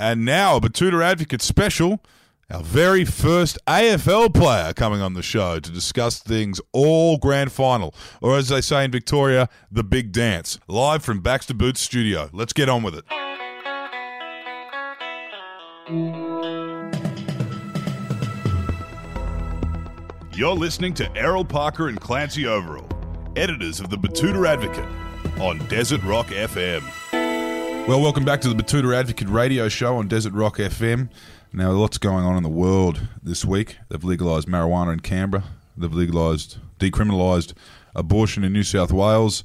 And now a Betoota Advocate special. Our very first AFL player coming on the show to discuss things all grand final, or as they say in Victoria, the big dance. Live from Baxter Booth Studio. Let's get on with it. You're listening to Errol Parker and Clancy Overell, editors of the Betoota Advocate on Desert Rock FM. Well, welcome back to the Betoota Advocate radio show on Desert Rock FM. Now, lots going on in the world this week. They've legalised marijuana in Canberra. They've legalised, decriminalised abortion in New South Wales.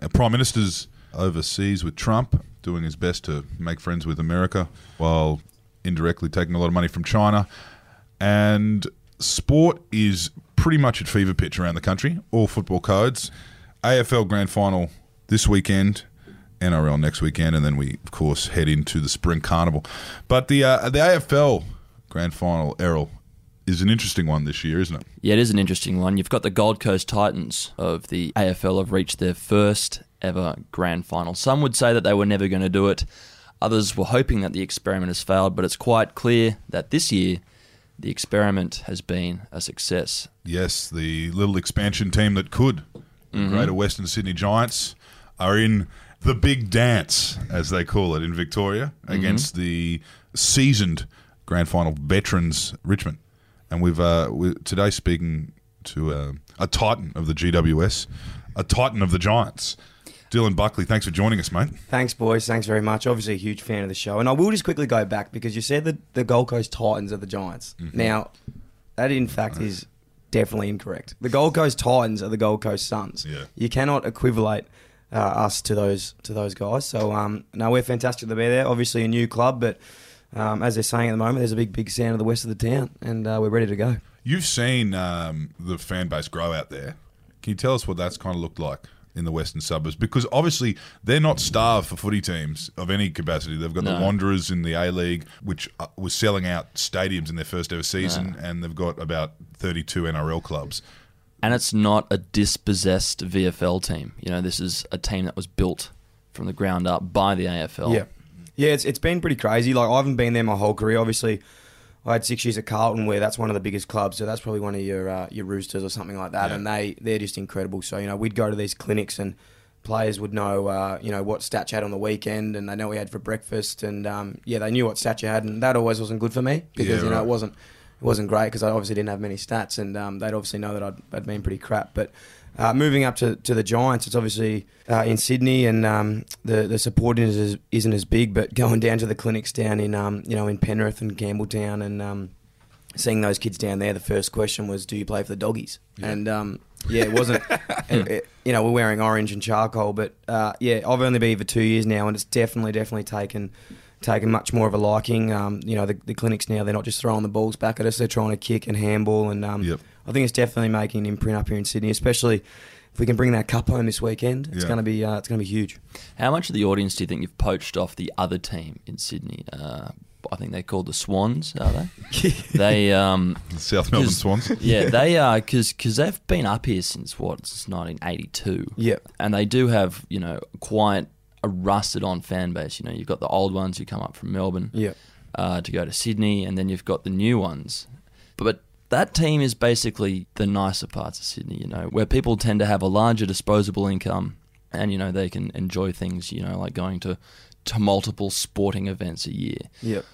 Our Prime Minister's overseas with Trump, doing his best to make friends with America while indirectly taking a lot of money from China. And sport is pretty much at fever pitch around the country. All football codes. AFL Grand Final this weekend. NRL next weekend, and then we, of course, head into the spring carnival. But the uh, the AFL Grand Final, Errol, is an interesting one this year, isn't it? Yeah, it is an interesting one. You've got the Gold Coast Titans of the AFL have reached their first ever grand final. Some would say that they were never going to do it. Others were hoping that the experiment has failed, but it's quite clear that this year the experiment has been a success. Yes, the little expansion team that could, the Greater Western Sydney Giants, are in the big dance, as they call it in Victoria, against the seasoned grand final veterans Richmond. And we've uh, we today speaking to uh, a titan of the GWS, a titan of the Giants. Dylan Buckley, thanks for joining us, mate. Thanks, boys. Thanks very much. Obviously, a huge fan of the show. And I will just quickly go back because you said that the Gold Coast Titans are the Giants. Mm-hmm. Now, that in fact is definitely incorrect. The Gold Coast Titans are the Gold Coast Suns. Yeah. You cannot equivalate uh, us to those to those guys. So, um, no, we're fantastic to be there. Obviously, a new club, but um, as they're saying at the moment, there's a big, big sound of the west of the town, and uh, we're ready to go. You've seen um, the fan base grow out there. Can you tell us what that's kind of looked like in the western suburbs? Because obviously they're not starved for footy teams of any capacity. They've got the Wanderers in the A League, which uh, was selling out stadiums in their first ever season, and they've got about 32 NRL clubs. And it's not a dispossessed VFL team. You know, this is a team that was built from the ground up by the AFL. Yeah, yeah. It's it's been pretty crazy. Like I haven't been there my whole career. Obviously, I had six years at Carlton, where that's one of the biggest clubs. So that's probably one of your uh, your Roosters or something like that. Yeah. And they they're just incredible. So you know, we'd go to these clinics and players would know uh, you know what stats you had on the weekend, and they know we had for breakfast, and um, yeah, they knew what stats you had, and that always wasn't good for me because Yeah, you know right. it wasn't it wasn't great because I obviously didn't have many stats, and um, they'd obviously know that I'd, I'd been pretty crap. But uh, moving up to, to the Giants, it's obviously uh, in Sydney, and um, the the support isn't as, isn't as big. But going down to the clinics down in um, you know in Penrith and Campbelltown, and um, seeing those kids down there, the first question was, "Do you play for the doggies?" And um, yeah, it wasn't. it- it- you know, we're wearing orange and charcoal, but uh, yeah, I've only been here for two years now, and it's definitely definitely taken taken much more of a liking. Um, you know, the, the clinics now they're not just throwing the balls back at us; they're trying to kick and handball, and um, Yep. I think it's definitely making an imprint up here in Sydney, especially if we can bring that cup home this weekend. It's Yeah. going to be uh, it's going to be huge. How much of the audience do you think you've poached off the other team in Sydney? Uh, I think they're called the Swans, are they? they, um, South Melbourne 'cause- Swans. yeah, they are because because they've been up here since what since 1982. Yeah, and they do have you know quite a rusted on fan base. You know, you've got the old ones who come up from Melbourne Yep. uh, to go to Sydney, and then you've got the new ones. But that team is basically the nicer parts of Sydney. You know, where people tend to have a larger disposable income, and you know they can enjoy things. You know, like going to to multiple sporting events a year. Yep.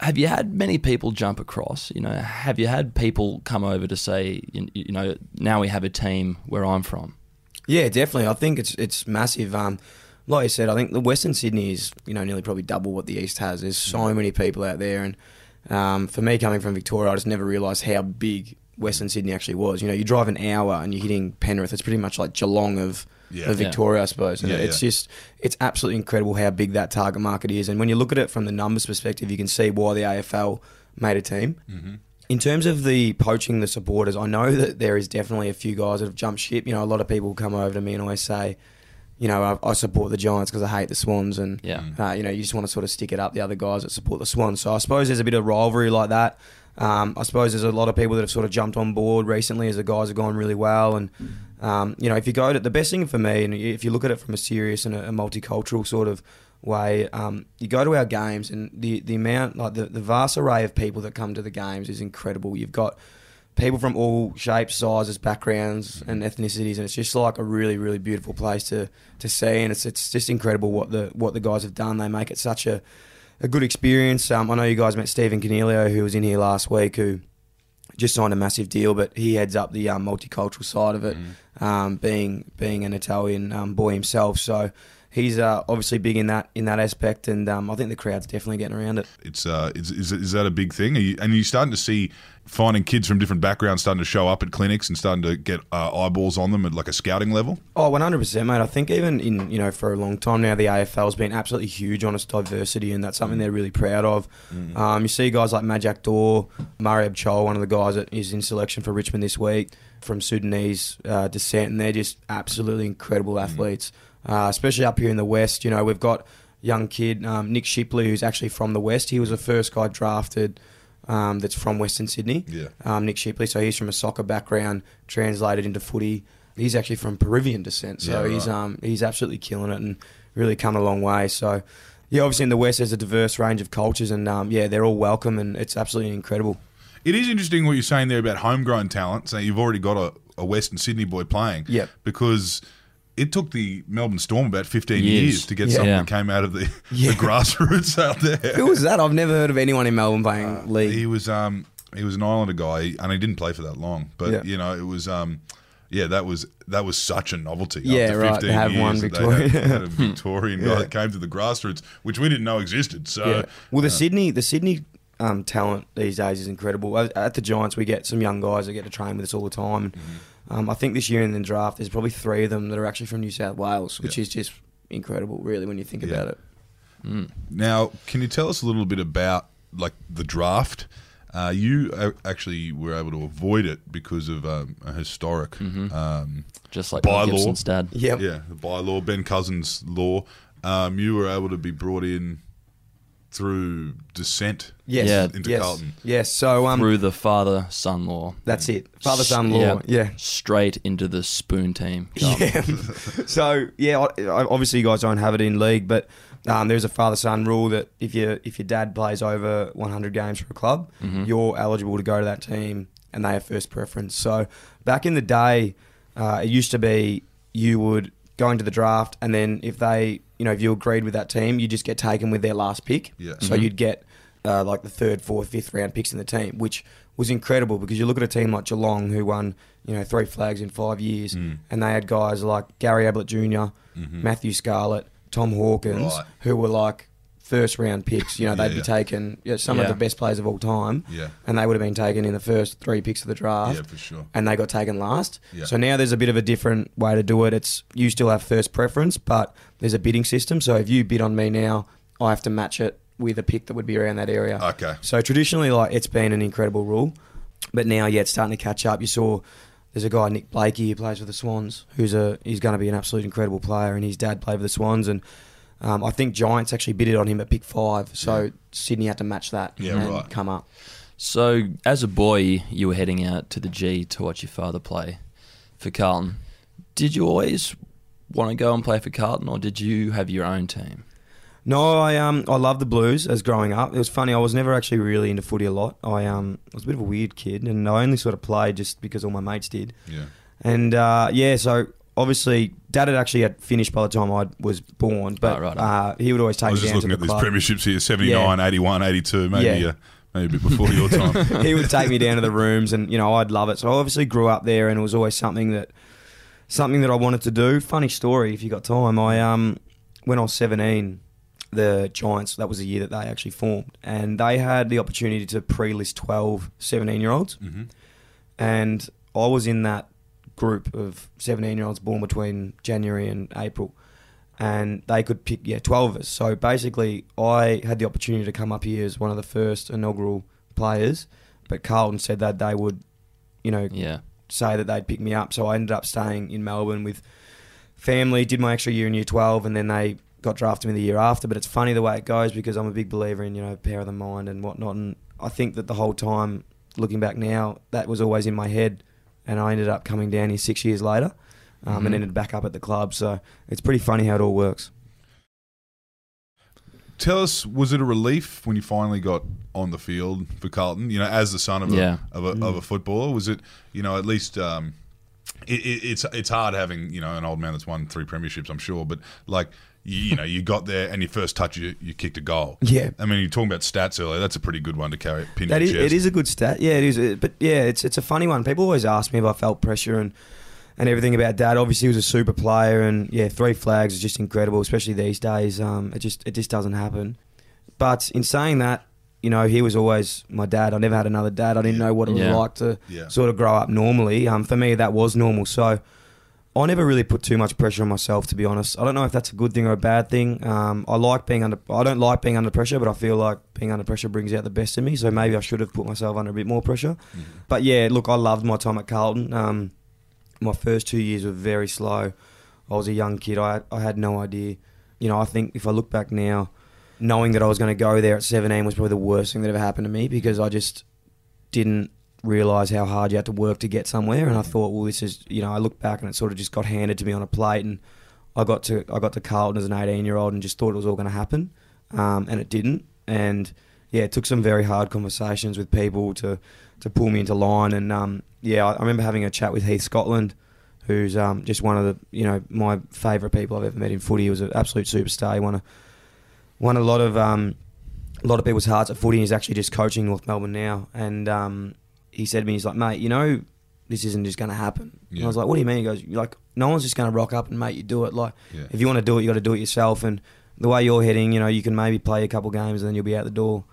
Have you had many people jump across? You know, have you had people come over to say, you, you know, now we have a team where I'm from? Yeah, definitely. I think it's it's massive. Um, like you said, I think the Western Sydney is you know nearly probably double what the East has. There's so many people out there, and um, for me coming from Victoria, I just never realised how big Western Sydney actually was. You know, you drive an hour and you're hitting Penrith. It's pretty much like Geelong of, Yeah. of Victoria, I suppose. And Yeah, it's yeah. just it's absolutely incredible how big that target market is. And when you look at it from the numbers perspective, you can see why the AFL made a team. Mm-hmm. In terms of the poaching the supporters, I know that there is definitely a few guys that have jumped ship. You know, a lot of people come over to me and always say, you know, I, I support the Giants because I hate the Swans, and Yeah. uh, you know, you just want to sort of stick it up the other guys that support the Swans. So I suppose there's a bit of rivalry like that. Um, I suppose there's a lot of people that have sort of jumped on board recently as the guys have gone really well, and um, you know, if you go to the best thing for me, and if you look at it from a serious and a, a multicultural sort of way. Um, you go to our games, and the the amount like the the vast array of people that come to the games is incredible. You've got people from all shapes, sizes, backgrounds, and ethnicities, and it's just like a really, really beautiful place to, to see. And it's it's just incredible what the what the guys have done. They make it such a a good experience. Um, I know you guys met Stephen Coniglio, who was in here last week, who just signed a massive deal, but he heads up the um, multicultural side of it, Mm. um, being being an Italian um, boy himself. So he's uh, obviously big in that in that aspect, and um, I think the crowd's definitely getting around it. It's uh, is, is is that a big thing? Are you, and you're starting to see finding kids from different backgrounds starting to show up at clinics and starting to get uh, eyeballs on them at like a scouting level. Oh, 100%, mate. I think even in, you know, for a long time now, the AFL's been absolutely huge on its diversity, and that's something they're really proud of. Um, you see guys like Majak Daw, Mabior Chol, one of the guys that is in selection for Richmond this week, from Sudanese uh, descent, and they're just absolutely incredible athletes, uh, especially up here in the West. You know, we've got young kid, um, Nick Shipley, who's actually from the West. He was the first guy drafted um, that's from Western Sydney Yeah. um, Nick Shipley. So he's from a soccer background, translated into footy. He's actually from Peruvian descent, so Yeah, he's um, he's absolutely killing it and really come a long way. So yeah, obviously in the West there's a diverse range of cultures, and um, yeah, they're all welcome, and it's absolutely incredible. It is interesting what you're saying there about homegrown talent. So you've already got a, a Western Sydney boy playing. yeah, Because it took the Melbourne Storm about 15 Years. years, to get Yeah. someone Yeah. that came out of the, Yeah. the grassroots out there. Who was that? I've never heard of anyone in Melbourne playing league. He was um he was an Islander guy, and he didn't play for that long. But Yeah. you know, it was um yeah, that was that was such a novelty. Yeah, After right, 15 to have years one that Victorian. had, had a Victorian guy Yeah. that came to the grassroots, which we didn't know existed. So Yeah. Well, the Sydney, the Sydney um, talent these days is incredible. At at the Giants, we get some young guys that get to train with us all the time. And, Mm-hmm. Um, I think this year in the draft, there's probably three of them that are actually from New South Wales, which Yeah. is just incredible, really, when you think Yeah. about it. Now, can you tell us a little bit about like the draft? Uh, you actually were able to avoid it because of um, a historic, Mm-hmm. um, Just like By Mel law. Gibson's dad. Yep. yeah, the bylaw, Ben Cousins law. Um, you were able to be brought in through descent Yes. Yeah. into yes. Carlton. Yes. So um, Through the father-son law. that's it. Father son law. Yeah. Yeah. Straight into the spoon team. Yeah. so yeah, I, I- obviously you guys don't have it in league, but um, there's a father son rule that if you if your dad plays over 100 games for a club, you're eligible to go to that team, and they have first preference. So back in the day, uh, it used to be you would go into the draft, and then if they, you know, if you agreed with that team, you just get taken with their last pick. Yeah. So you'd get uh, like the third, fourth, fifth round picks in the team, which was incredible because you look at a team like Geelong who won, you know, three flags in five years, Mm. and they had guys like Gary Ablett junior Matthew Scarlett, Tom Hawkins, Mm-hmm. Right. who were like first round picks. You know, they'd yeah. be taken you know, some Yeah. of the best players of all time, Yeah, and they would have been taken in the first three picks of the draft yeah, for sure. and they got taken last. Yeah. So now there's a bit of a different way to do it. It's you still have first preference, but there's a bidding system. So if you bid on me now, I have to match it with a pick that would be around that area. Okay. So traditionally, like it's been an incredible rule, but now yeah, it's starting to catch up. You saw there's a guy Nick Blakey who plays for the Swans, who's a he's going to be an absolute incredible player, and his dad played for the Swans, and um, I think Giants actually bidded on him at pick five. So Yeah. Sydney had to match that Yeah, and right. come up. So, as a boy, you were heading out to the G to watch your father play for Carlton. Did you always want to go and play for Carlton, or did you have your own team? No, I um I loved the blues as growing up. It was funny. I was never actually really into footy a lot. I um was a bit of a weird kid, and I only sort of played just because all my mates did. Yeah. And uh, yeah, so obviously, Dad had actually had finished by the time I was born, but Right, right. uh, he would always I take was me just down to looking the at these club. premierships here 79, 81, 82, maybe, Yeah. uh, maybe a bit before your time. he would take me down to the rooms, and you know I'd love it. So I obviously grew up there, and it was always something that something that I wanted to do. Funny story, if you got time, I um when I was seventeen, the Giants that was the year that they actually formed, and they had the opportunity to pre-list 12 17 year olds, hmm and I was in that group of 17 year olds born between January and April. And they could pick, yeah, 12 of us. So basically, I had the opportunity to come up here as one of the first inaugural players. But Carlton said that they would, you know, Yeah. say that they'd pick me up. So I ended up staying in Melbourne with family, did my extra year in year 12, and then they got drafted me the year after. But it's funny the way it goes because I'm a big believer in, you know, power of the mind and whatnot. And I think that the whole time, looking back now, that was always in my head. And I ended up coming down here six years later um, Mhm. and ended back up at the club. So it's pretty funny how it all works. tell us, was it a relief when you finally got on the field for Carlton? You know, as the son of a Yeah. of a, of a footballer, was it? You know, at least. Um, it, it, it's it's hard having you know an old man that's won three premierships, I'm sure, but like you, you know you got there and your first touch you, you kicked a goal. Yeah. I mean you're talking about stats earlier. That's a pretty good one to carry pin That your is, chest. it is a good stat. Yeah, it is. But yeah, it's it's a funny one. People always ask me if I felt pressure and and everything about dad. Obviously, he was a super player, and yeah, three flags is just incredible, especially these days. Um, it just it just doesn't happen. But in saying that, you know, he was always my dad. I never had another dad. I didn't know what it was Yeah. like to Yeah. sort of grow up normally. Um, for me, that was normal. So. I never really put too much pressure on myself, to be honest. I don't know if that's a good thing or a bad thing. Um, I like being under. I don't like being under pressure, but I feel like being under pressure brings out the best in me. So maybe I should have put myself under a bit more pressure. But yeah, look, I loved my time at Carlton. Um, my first two years were very slow. I was a young kid. I I had no idea. You know, I think if I look back now, knowing that I was going to go there at 17 was probably the worst thing that ever happened to me because I just didn't realize how hard you had to work to get somewhere. And I thought, well, this is you know, I look back and it sort of just got handed to me on a plate, and I got to I got to Carlton as an 18 year old and just thought it was all going to happen, um, and it didn't. And yeah, it took some very hard conversations with people to to pull me into line. And um, yeah, I, I remember having a chat with Heath Scotland. Who's um, just one of the you know my favourite people I've ever met in footy. He was an absolute superstar. He won a won a lot of um, a lot of people's hearts at footy. He's actually just coaching North Melbourne now, and um, he said to me, he's like, mate, you know, this isn't just going to happen. And I was like, what do you mean? He goes, like, no one's just going to rock up and make you do it. Like, Yeah. if you want to do it, you got to do it yourself. And the way you're heading, you know, you can maybe play a couple games and then you'll be out the door.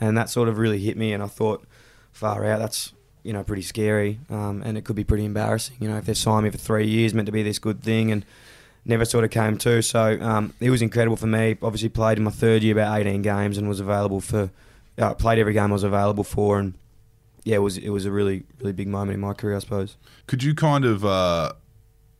And that sort of really hit me. And I thought, far out, that's you know pretty scary, um, and it could be pretty embarrassing. You know, if they've signed me for three years, meant to be this good thing, and never sort of came to. So um, it was incredible for me. Obviously, played in my third year about 18 games and was available for. Uh, played every game I was available for, and yeah, it was it was a really really big moment in my career, I suppose. Could you kind of uh,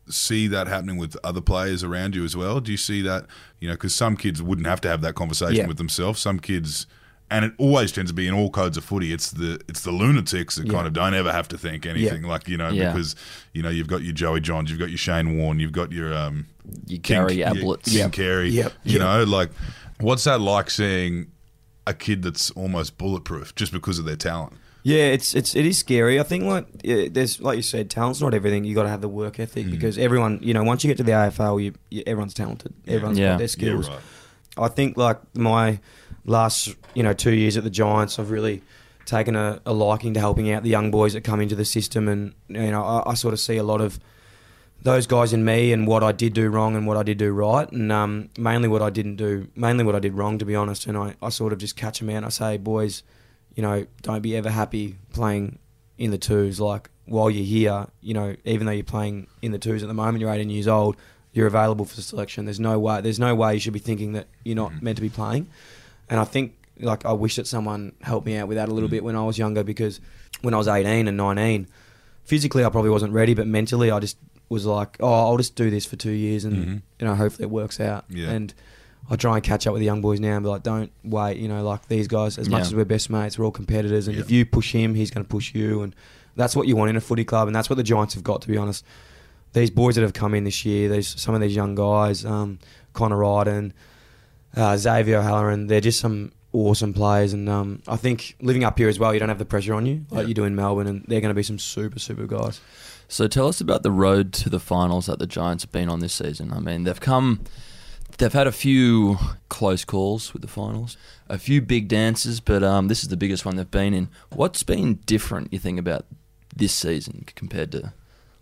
see that happening with other players around you as well? Do you see that? You know, because some kids wouldn't have to have that conversation Yeah. with themselves. Some kids, and it always tends to be in all codes of footy. It's the it's the lunatics that Yeah. kind of don't ever have to think anything. Like you know, Yeah. because you know you've got your Joey Johns, you've got your Shane Warne, you've got your um, You King- Gary yeah, Ablett. King Yep. Carey. Yep. You Yep. know, like what's that like seeing a kid that's almost bulletproof just because of their talent? Yeah, it's it's it is scary. I think like yeah, there's like you said, talent's not everything. You got to have the work ethic Mm. because everyone, you know, once you get to the AFL, you, you everyone's talented. Everyone's Yeah. got their skills. Yeah, right. I think like my last you know two years at the Giants, I've really taken a, a liking to helping out the young boys that come into the system, and you know I, I sort of see a lot of those guys in me and what I did do wrong and what I did do right, and um, mainly what I didn't do, mainly what I did wrong, to be honest. And I, I sort of just catch them out and I say, boys, you know, don't be ever happy playing in the twos. Like while you're here, you know, even though you're playing in the twos at the moment, you're 18 years old, you're available for selection. There's no way. There's no way you should be thinking that you're not meant to be playing. And I think like I wish that someone helped me out with that a little bit when I was younger because when I was 18 and 19, physically I probably wasn't ready, but mentally I just was like, oh, I'll just do this for two years and Mhm. you know hopefully it works out. Yeah. And I try and catch up with the young boys now and be like, don't wait, you know, like these guys, as much Yeah. as we're best mates, we're all competitors, and Yeah. if you push him, he's going to push you, and that's what you want in a footy club, and that's what the Giants have got, to be honest. These boys that have come in this year, these some of these young guys, um, Connor Ryden, uh, Xavier O'Halloran, they're just some awesome players, and um, I think living up here as well, you don't have the pressure on you like Yeah. you do in Melbourne, and they're going to be some super super guys. So tell us about the road to the finals that the Giants have been on this season. I mean, they've come, they've had a few close calls with the finals, a few big dances, but um, this is the biggest one they've been in. What's been different, you think, about this season compared to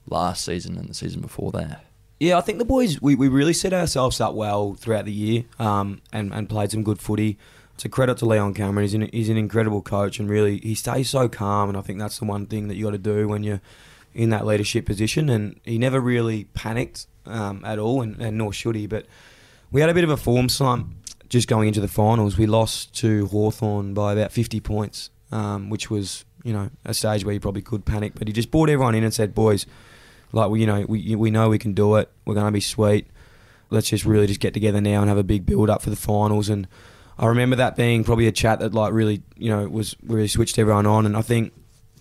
last season and the season before that? Yeah, I think the boys we, we really set ourselves up well throughout the year, um, and and played some good footy. It's a credit to Leon Cameron. He's an, he's an incredible coach, and really he stays so calm. And I think that's the one thing that you got to do when you're in that leadership position. And he never really panicked um, at all, and, and nor should he. But we had a bit of a form slump just going into the finals. We lost to Hawthorn by about 50 points, um, which was you know a stage where you probably could panic. But he just brought everyone in and said, "Boys." Like we, you know, we we know we can do it. We're going to be sweet. Let's just really just get together now and have a big build up for the finals. And I remember that being probably a chat that like really, you know, was really switched everyone on. And I think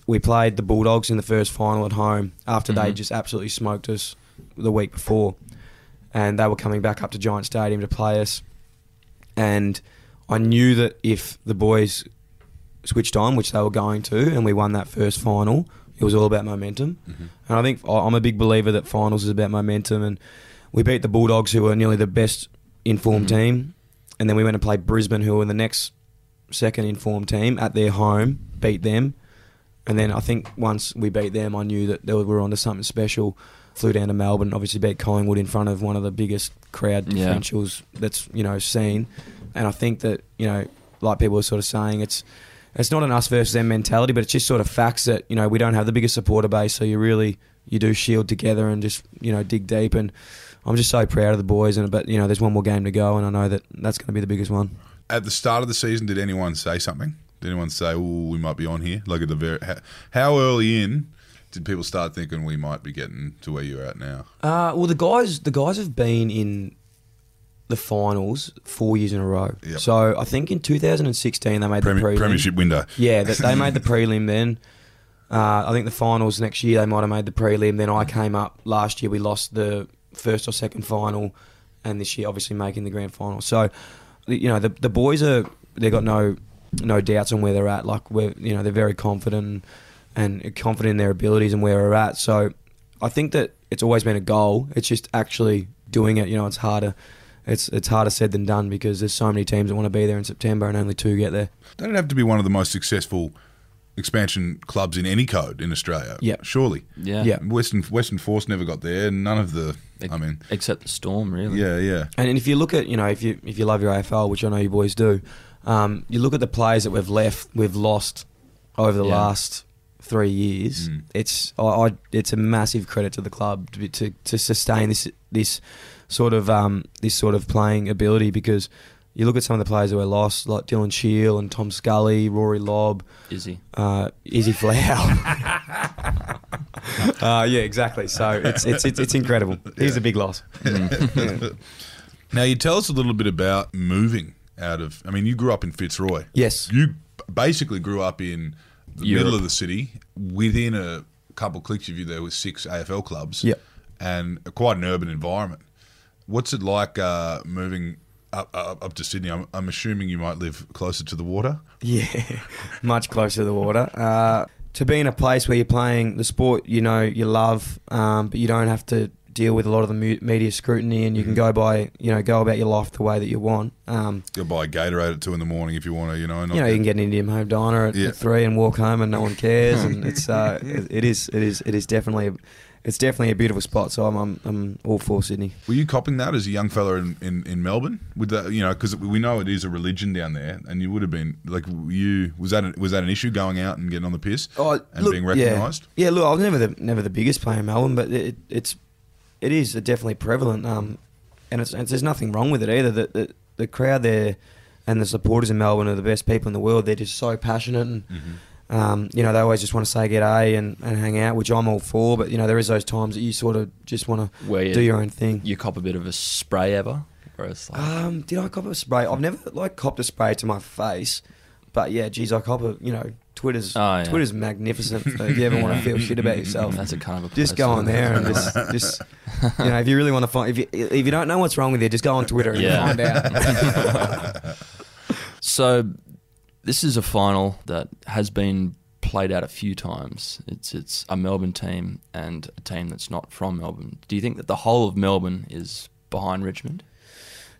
we played the Bulldogs in the first final at home after they Mhm. just absolutely smoked us the week before, and they were coming back up to Giant Stadium to play us. And I knew that if the boys switched on, which they were going to, and we won that first final, it was all about momentum. Mm-hmm. And I think I'm a big believer that finals is about momentum. And we beat the Bulldogs, who were nearly the best informed mm-hmm. team, and then we went and played Brisbane, who were the next second informed team at their home, beat them. And then I think once we beat them, I knew that we were onto something special. Flew down to Melbourne, obviously beat Collingwood in front of one of the biggest crowd Yeah. differentials that's you know seen. And I think that you know, like people were sort of saying, it's it's not an us versus them mentality, but it's just sort of facts that you know we don't have the biggest supporter base, so you really you do shield together and just you know dig deep. And I'm just so proud of the boys. And but you know, there's one more game to go, and I know that that's going to be the biggest one. At the start of the season, did anyone say something? Did anyone say, "Oh, we might be on here"? Like at the very, how, how early in did people start thinking we might be getting to where you're at now? Uh, well, the guys, the guys have been in the finals four years in a row. Yep. So I think in 2016 they made Premi- the prelim. premiership window. Yeah, that they made the prelim then. Uh, I think the finals next year they might have made the prelim. Then I came up last year. We lost the first or second final, and this year obviously making the grand final. So, you know, the the boys are they got no no doubts on where they're at. Like we're you know they're very confident and, and confident in their abilities and where we're at. So, I think that it's always been a goal. It's just actually doing it. You know, it's harder. It's it's harder said than done because there's so many teams that want to be there in September and only two get there. Don't it have to be one of the most successful expansion clubs in any code in Australia? Yeah. surely. Yeah. Yeah. Western Western Force never got there. None of the. I mean, Except the Storm, really. yeah, yeah. And if you look at, you know, if you if you love your AFL, which I know you boys do, um, you look at the players that we've left, we've lost over the Yeah. last three years. Mm. It's I, I, it's a massive credit to the club to, be- to to sustain this this sort of um, this sort of playing ability because you look at some of the players that were lost, like Dylan Shiel and Tom Scully, Rory Lobb, Izzy. uh, Izzy Folau. uh, yeah, exactly. So it's it's it's, it's incredible. He's a big loss. Now you tell us a little bit about moving out of. I mean, you grew up in Fitzroy. Yes. You basically grew up in the Europe. middle of the city. Within a couple clicks of you, there were six AFL clubs. Yep. And quite an urban environment. What's it like uh, moving up, up, up to Sydney? I'm, I'm assuming you might live closer to the water. Yeah, much closer to the water. Uh, to be in a place where you're playing the sport you know you love, um, but you don't have to deal with a lot of the mu- media scrutiny, and you Mm-hmm. can go by you know go about your life the way that you want. Um, You'll buy a Gatorade at two in the morning if you want to. You know. Not you know, you can get an Indian home diner at, Yeah. at three and walk home, and no one cares. and it's uh, it, it is it is it is definitely a, it's definitely a beautiful spot. So I'm I'm, I'm all for Sydney. Were you copping that as a young fella in, in, in Melbourne? With the you know because we know it is a religion down there, and you would have been like you was that a, was that an issue going out and getting on the piss and being Oh, yeah. recognised? Yeah, look, I was never the never the biggest player in Melbourne, but it, it's it is definitely prevalent. Um, and it's, it's there's nothing wrong with it either. The, the the crowd there and the supporters in Melbourne are the best people in the world. They're just so passionate and. Um, you know, they always just want to say g'day and, and hang out, which I'm all for. But you know, there is those times that you sort of just want to Where do your own thing. you cop a bit of a spray ever? Like, Um, did I cop a spray? I've never like copped a spray to my face, but yeah, geez, I cop a. You know, Twitter's Oh, yeah. Twitter's magnificent. So if you ever want to feel shit about yourself, that's a kind of a just go on there and just, just you know, if you really want to find, if you if you don't know what's wrong with you, just go on Twitter and Yeah. find out. So, this is a final that has been played out a few times. It's it's a Melbourne team and a team that's not from Melbourne. Do you think that the whole of Melbourne is behind Richmond?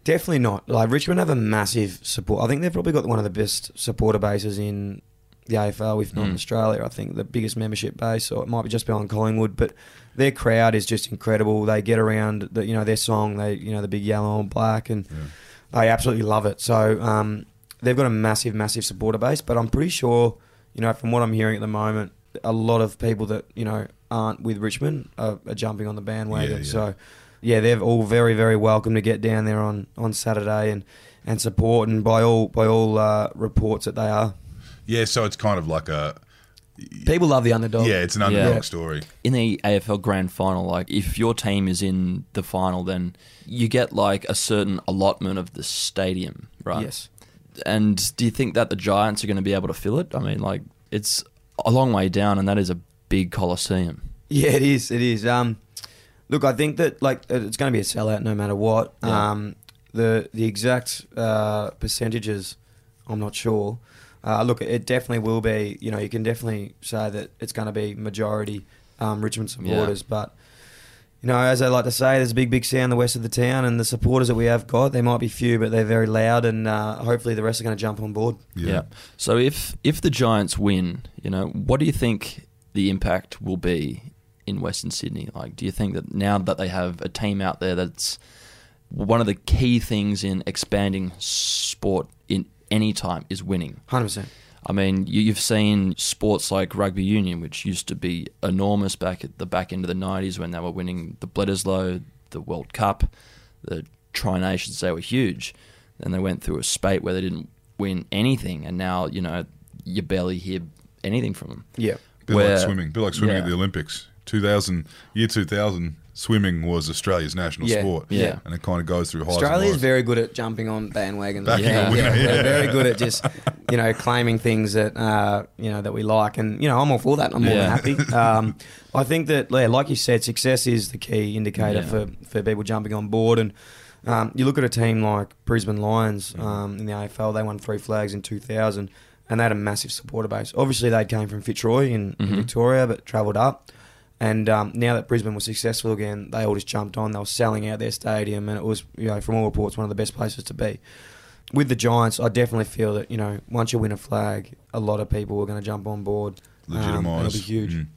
Definitely not. Like Richmond have a massive support. I think they've probably got one of the best supporter bases in the AFL, if not in Mm. Australia. I think the biggest membership base, or it might be just beyond Collingwood, but their crowd is just incredible. They get around, the, you know, their song, they, you know, the big yellow and black, and they absolutely love it. So um, they've got a massive, massive supporter base. But I'm pretty sure, you know, from what I'm hearing at the moment, a lot of people that you know aren't with Richmond are, are jumping on the bandwagon. Yeah, yeah. So yeah, they're all very, very welcome to get down there on, on Saturday and, and support. And by all by all uh, reports that they are, Yeah, so it's kind of like a people love the underdog. yeah, it's an underdog Yeah. story. in the AFL Grand Final, like if your team is in the final, then you get like a certain allotment of the stadium, right? Yes. And do you think that the Giants are going to be able to fill it? I mean, like it's a long way down, and that is a big coliseum. Yeah, it is. It is. Um, look, I think that like it's going to be a sellout no matter what. Yeah. Um, the the exact uh, percentages I'm not sure. Uh, look, it definitely will be. You know, you can definitely say that it's going to be majority um, Richmond supporters, but you know, as I like to say, there's a big, big sound the west of the town, and the supporters that we have got, they might be few, but they're very loud, and uh, hopefully the rest are going to jump on board. Yeah. So if if the Giants win, you know, what do you think the impact will be in Western Sydney? Like, do you think that now that they have a team out there that's one of the key things in expanding sport in any time is winning? Hundred percent. I mean, you, you've seen sports like rugby union, which used to be enormous back at the back end of the 90s when they were winning the Bledisloe, the World Cup, the Tri Nations, they were huge. Then they went through a spate where they didn't win anything, and now, you know, you barely hear anything from them. Yeah. Bit Where- like swimming. Bit like swimming yeah. at the Olympics. 2000, year 2000, swimming was Australia's national Yeah, sport. yeah. And it kind of goes through highs Australia is and lows. very good at jumping on bandwagons. Backing a winner, yeah, yeah. they're very good at just you know claiming things that uh, you know that we like, and you know I'm all for that. I'm more Yeah. than happy. Um, I think that yeah, like you said, success is the key indicator Yeah. for for people jumping on board, and um, you look at a team like Brisbane Lions um, in the AFL. They won three flags in 2000, and they had a massive supporter base. Obviously, they came from Fitzroy in, in Mhm. Victoria, but travelled up. And um, now that Brisbane was successful again, they all just jumped on. They were selling out their stadium, and it was, you know, from all reports, one of the best places to be. With the Giants, I definitely feel that you know once you win a flag, a lot of people are going to jump on board. Um, and legitimised. it'll be huge. Mm.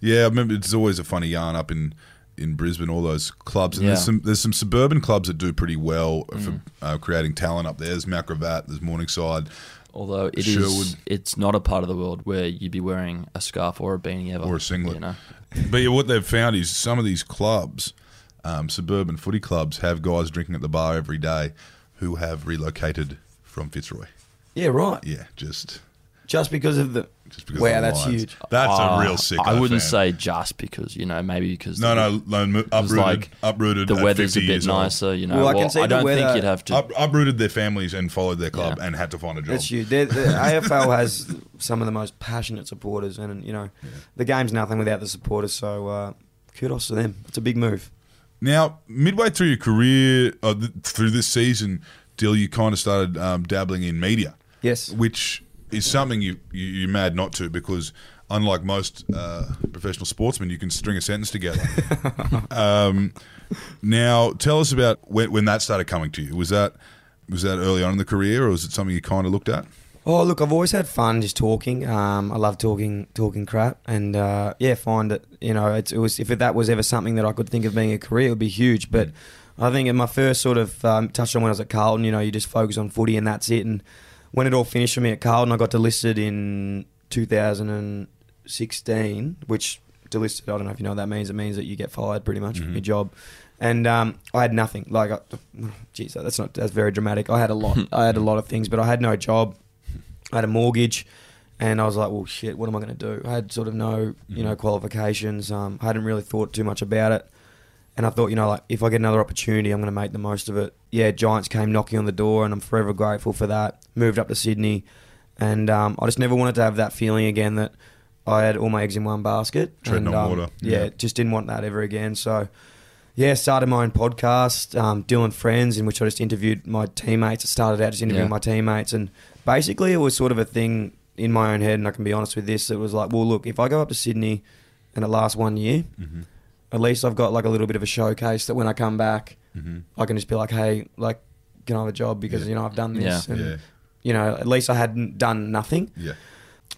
Yeah, I remember it's always a funny yarn up in in Brisbane. All those clubs, and there's some there's some suburban clubs that do pretty well Mm. for uh, creating talent up there. There's Mount Gravatt, there's Morningside, Although it is, Sherwood. it's not a part of the world where you'd be wearing a scarf or a beanie ever. Or a singlet. You know? but yeah, what they've found is some of these clubs, um, suburban footy clubs, have guys drinking at the bar every day who have relocated from Fitzroy. Yeah, right. Yeah, just Just because of the just because. Wow, of the that's Lions. huge. That's Uh, a real sick. I wouldn't say just because, you know, maybe because No, the, no, no, mo- uprooted, like uprooted. the at weather's a 50 bit years old. nicer, you know. Well, I can see the don't think weather- you'd have to. Up, uprooted their families and followed their club Yeah. and had to find a job. It's huge. They're- The AFL has some of the most passionate supporters, and you know, the game's nothing without the supporters. So uh, kudos to them. It's a big move. Now, midway through your career, uh, th- through this season, Dill, you kind of started um, dabbling in media, Yes. which is something you, you you're mad not to because unlike most uh, professional sportsmen, you can string a sentence together. um, now, tell us about when, when that started coming to you. Was that was that early on in the career, or was it something you kind of looked at? Oh, look, I've always had fun just talking. Um, I love talking, talking crap, and uh, yeah, find that you know it's, it was if that was ever something that I could think of being a career, it would be huge. But I think in my first sort of um, touched on when I was at Carlton, you know, you just focus on footy and that's it. And when it all finished for me at Carlton, I got delisted in 2016, which delisted. I don't know if you know what that means. It means that you get fired pretty much from your job. And um, I had nothing. Like, I, geez, that's not that's very dramatic. I had a lot. I had a lot of things, but I had no job. I had a mortgage, and I was like, "Well, shit, what am I going to do?" I had sort of no, you know, qualifications. Um, I hadn't really thought too much about it, and I thought, you know, like if I get another opportunity, I'm going to make the most of it. Yeah, Giants came knocking on the door, and I'm forever grateful for that. Moved up to Sydney, and um, I just never wanted to have that feeling again that I had all my eggs in one basket. Treading and, on um, water. Yeah, Yeah. just didn't want that ever again. So. Yeah, started my own podcast, um, Dyl and Friends, in which I just interviewed my teammates. It started out just interviewing Yeah. my teammates, and basically it was sort of a thing in my own head. And I can be honest with this: it was like, well, look, if I go up to Sydney and it lasts one year, Mm-hmm. At least I've got like a little bit of a showcase that when I come back, Mm-hmm. I can just be like, hey, like, can I have a job because Yeah. you know I've done this, Yeah. and Yeah, you know at least I hadn't done nothing. yeah.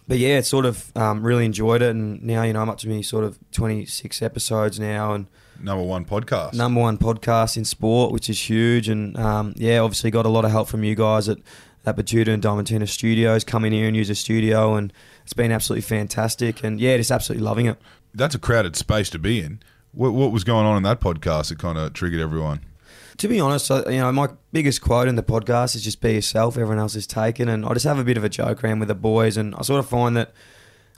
But yeah, it's sort of um, really enjoyed it, and now you know I'm up to me sort of 26 episodes now, and Number one podcast. number one podcast in sport, which is huge. And um, yeah, obviously got a lot of help from you guys at at Betoota and Diamantina Studios. Come in here and use a studio, and it's been absolutely fantastic. And yeah, just absolutely loving it. That's a crowded space to be in. What, what was going on in that podcast that kind of triggered everyone? To be honest, I, you know, my biggest quote in the podcast is just be yourself. Everyone else is taken, and I just have a bit of a joke around with the boys, and I sort of find that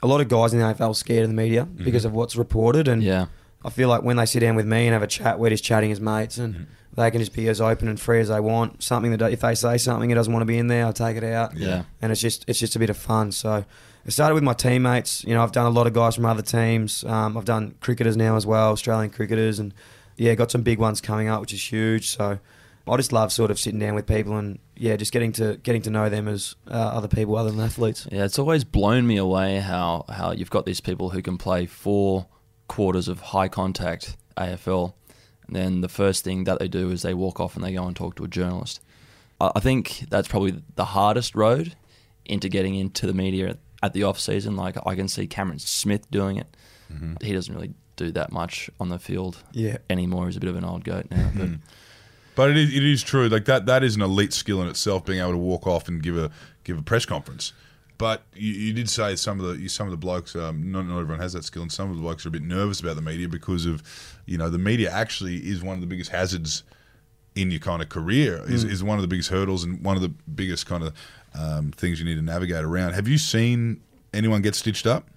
a lot of guys in the AFL are scared of the media mm-hmm. because of what's reported, and yeah. I feel like when they sit down with me and have a chat, we're just chatting as mates, and mm-hmm. they can just be as open and free as they want. Something that if they say something it doesn't want to be in there, I take it out. Yeah. and it's just it's just a bit of fun. So it started with my teammates. You know, I've done a lot of guys from other teams. Um, I've done cricketers now as well, Australian cricketers, and yeah, got some big ones coming up, which is huge. So I just love sort of sitting down with people and yeah, just getting to getting to know them as uh, other people other than athletes. Yeah, it's always blown me away how how you've got these people who can play four quarters of high contact AFL, and then the first thing that they do is they walk off and they go and talk to a journalist. I I think that's probably the hardest road into getting into the media at the off season. Like I can see Cameron Smith doing it. Mm-hmm. He doesn't really do that much on the field Yeah. anymore. He's a bit of an old goat now. But mm-hmm. But it is, it is true. Like that, that is an elite skill in itself. Being able to walk off and give a give a press conference. But you, you did say some of the some of the blokes. Um, not not everyone has that skill, and some of the blokes are a bit nervous about the media because of, you know, the media actually is one of the biggest hazards in your kind of career. Is, mm. is one of the biggest hurdles and one of the biggest kind of um, things you need to navigate around. Have you seen anyone get stitched up?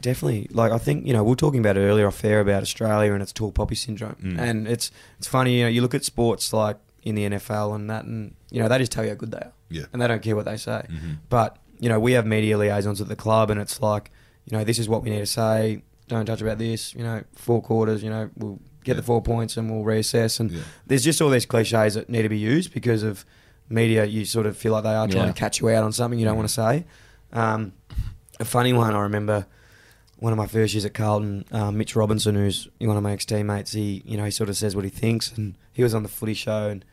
Definitely. Like I think you know we are talking about it earlier off air about Australia and its tall poppy syndrome, Mm. and it's it's funny. You know, you look at sports like in the NFL and that, and you know they just tell you how good they are, Yeah. and they don't care what they say. Mm-hmm. But you know we have media liaisons at the club, and it's like you know this is what we need to say. Don't touch about this. You know, four quarters. You know, we'll get Yeah. the four points and we'll reassess. And Yeah. there's just all these cliches that need to be used because of media. You sort of feel like they are trying Yeah. to catch you out on something you don't want to say. Um, a funny one I remember one of my first years at Carlton, um, Mitch Robinson, who's one of my ex teammates, he you know he sort of says what he thinks, and he was on the Footy Show, and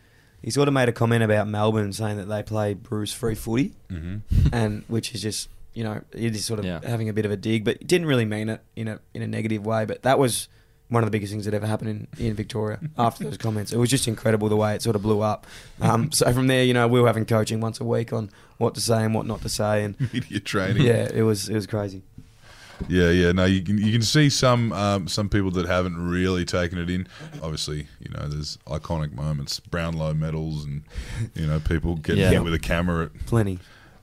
he sort of made a comment about Melbourne, saying that they play bruise free footy, Mm-hmm. and which is just you know he is sort of Yeah. having a bit of a dig, but didn't really mean it in a in a negative way, but that was. One of the biggest things that ever happened in, in Victoria after those comments. It was just incredible the way it sort of blew up. Um, so from there, you know, we were having coaching once a week on what to say and what not to say, and Media training. yeah, it was it was crazy. Yeah, yeah. No, you can you can see some um, some people that haven't really taken it in. Obviously, you know, there's iconic moments, Brownlow medals, and you know, people getting Yeah. hit with a camera Plenty.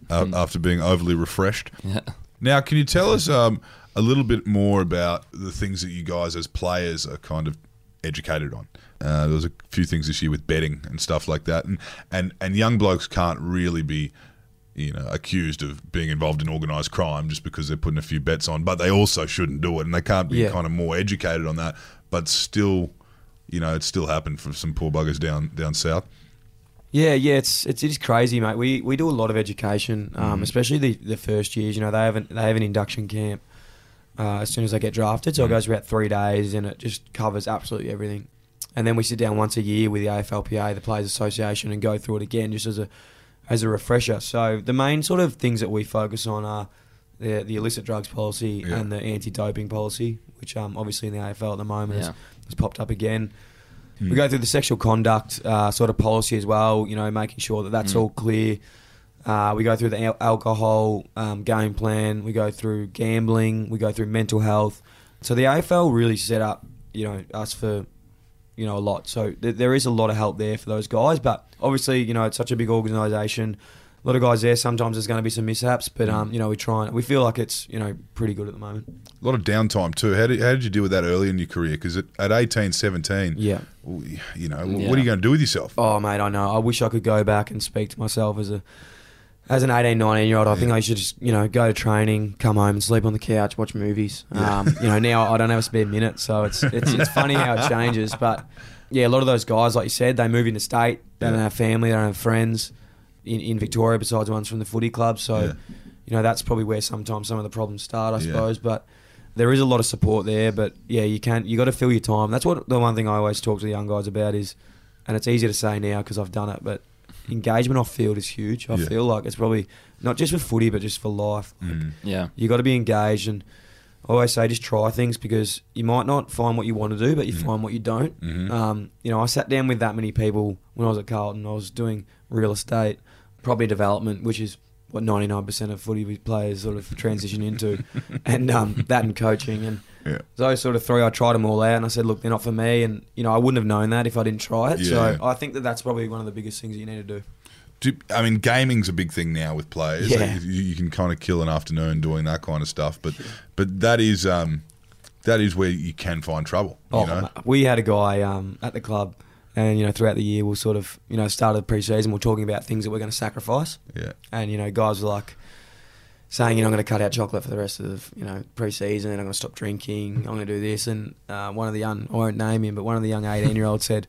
uh, after being overly refreshed. yeah. Now, can you tell us um, a little bit more about the things that you guys as players are kind of educated on? Uh, there was a few things this year with betting and stuff like that, and and and young blokes can't really be. You know, accused of being involved in organised crime just because they're putting a few bets on, but they also shouldn't do it, and they can't be Yeah. kind of more educated on that. But still, you know, it still happened for some poor buggers down down south. Yeah, yeah, it's it's it is crazy, mate. We we do a lot of education, um, especially the, the first years. You know, they have an, they have an induction camp uh, as soon as I get drafted, so it goes for about three days, and it just covers absolutely everything. And then we sit down once a year with the AFLPA, the Players Association, and go through it again just as a as a refresher. So the main sort of things that we focus on are the the illicit drugs policy Yeah. and the anti doping policy, which um, obviously in the AFL at the moment Yeah. has, has popped up again. We go through the sexual conduct uh, sort of policy as well, you know, making sure that that's all clear. Uh, we go through the al- alcohol um, game plan. We go through gambling. We go through mental health. So the AFL really set up, you know, us for, you know, a lot. So th- there is a lot of help there for those guys. But obviously, you know, it's such a big organisation. A lot of guys there. Sometimes there's going to be some mishaps, but um, you know, we try and we feel like it's you know pretty good at the moment. A lot of downtime too. How did, how did you deal with that early in your career? Because at, at 18, 17, Yeah. you know, Yeah. what are you going to do with yourself? Oh mate, I know. I wish I could go back and speak to myself as a as an 18, 19 year old. I think I should just you know go to training, come home and sleep on the couch, watch movies. Um, you know now I don't have a spare minute, so it's it's it's funny how it changes. But yeah, a lot of those guys, like you said, they move into state. They don't have family. They don't have friends in, in Victoria besides ones from the footy club. So Yeah. you know that's probably where sometimes some of the problems start, I Yeah. suppose. But there is a lot of support there. But yeah, you can't, you got to fill your time. That's what the one thing I always talk to the young guys about is, and it's easy to say now because I've done it, but engagement off field is huge. I Yeah. feel like it's probably not just for footy, but just for life. Mm. Yeah. You got to be engaged, and I always say just try things because you might not find what you want to do, but you Mm. find what you don't. Mhm. Um, you know, I sat down with that many people when I was at Carlton. I was doing real estate, property development, which is what ninety nine percent of footy players sort of transition into, and um, that and coaching and. Yeah. Those sort of three, I tried them all out, and I said, "Look, they're not for me." And you know, I wouldn't have known that if I didn't try it. Yeah, so. I think that that's probably one of the biggest things that you need to do. Do, I mean, gaming's a big thing now with players. Yeah. Like, you, you can kind of kill an afternoon doing that kind of stuff, but but that is um, that is where you can find trouble. You Oh, know? we had a guy um, at the club, and you know, throughout the year, we'll sort of you know started pre-season, we're talking about things that we're going to sacrifice, Yeah. and you know, guys were like saying, you know, I'm going to cut out chocolate for the rest of the, you know pre-season, and I'm going to stop drinking, I'm going to do this, and uh, one of the young, I won't name him, but one of the young 18 year olds said.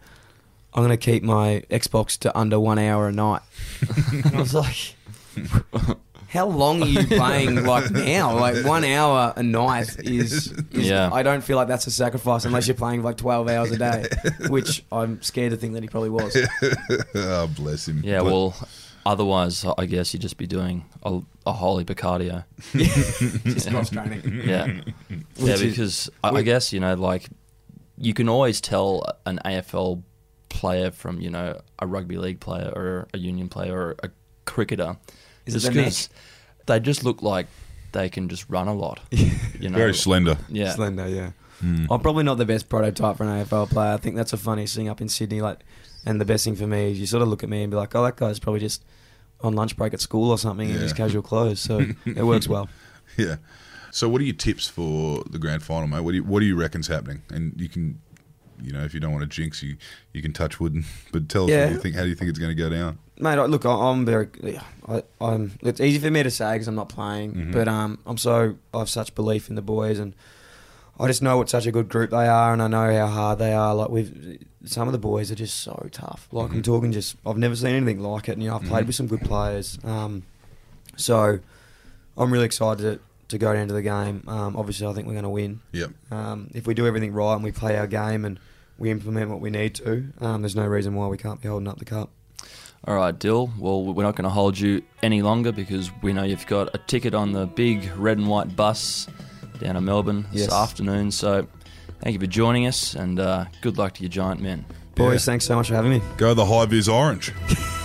I'm going to keep my Xbox to under one hour a night. and I was like, how long are you playing like now? Like one hour a night is, is Yeah. I don't feel like that's a sacrifice unless you're playing like 12 hours a day, which I'm scared to think that he probably was. oh, bless him. Yeah, But- well, otherwise, I guess you'd just be doing a, a whole heap of cardio. Just cross training. Yeah, yeah, Which is- because I, I guess you know, like you can always tell an AFL player from you know a rugby league player or a union player or a cricketer, Is it just the 'cause they just look like they can just run a lot. You know, Very slender. yeah, Slender, yeah. Hmm. I'm probably not the best prototype for an AFL player. I think that's a funny thing up in Sydney. Like, and the best thing for me is you sort of look at me and be like, "Oh, that guy's probably just on lunch break at school or something in his casual clothes." So it works well. Yeah. So, what are your tips for the grand final, mate? What do you, what do you reckon's happening? And you can, you know, if you don't want to jinx, you you can touch wood. But tell us Yeah. what you think. How do you think it's going to go down? Mate, look, I'm very. I, I'm. It's easy for me to say because I'm not playing, Mhm. but um, I'm so I have such belief in the boys, and I just know what such a good group they are, and I know how hard they are. Like we've, some of the boys are just so tough. Like I'm Mhm. talking, just I've never seen anything like it. And you know, I've played Mhm. with some good players, um, so I'm really excited to, to go down to the game. Um, obviously, I think we're going to win. Yep. Um, if we do everything right and we play our game and we implement what we need to, um, there's no reason why we can't be holding up the cup. All right, Dyl. Well, we're not going to hold you any longer because we know you've got a ticket on the big red and white bus down to Melbourne Yes. this afternoon. So, thank you for joining us, and uh, good luck to your giant men. Boys, Yeah. thanks so much for having me. Go the high vis orange.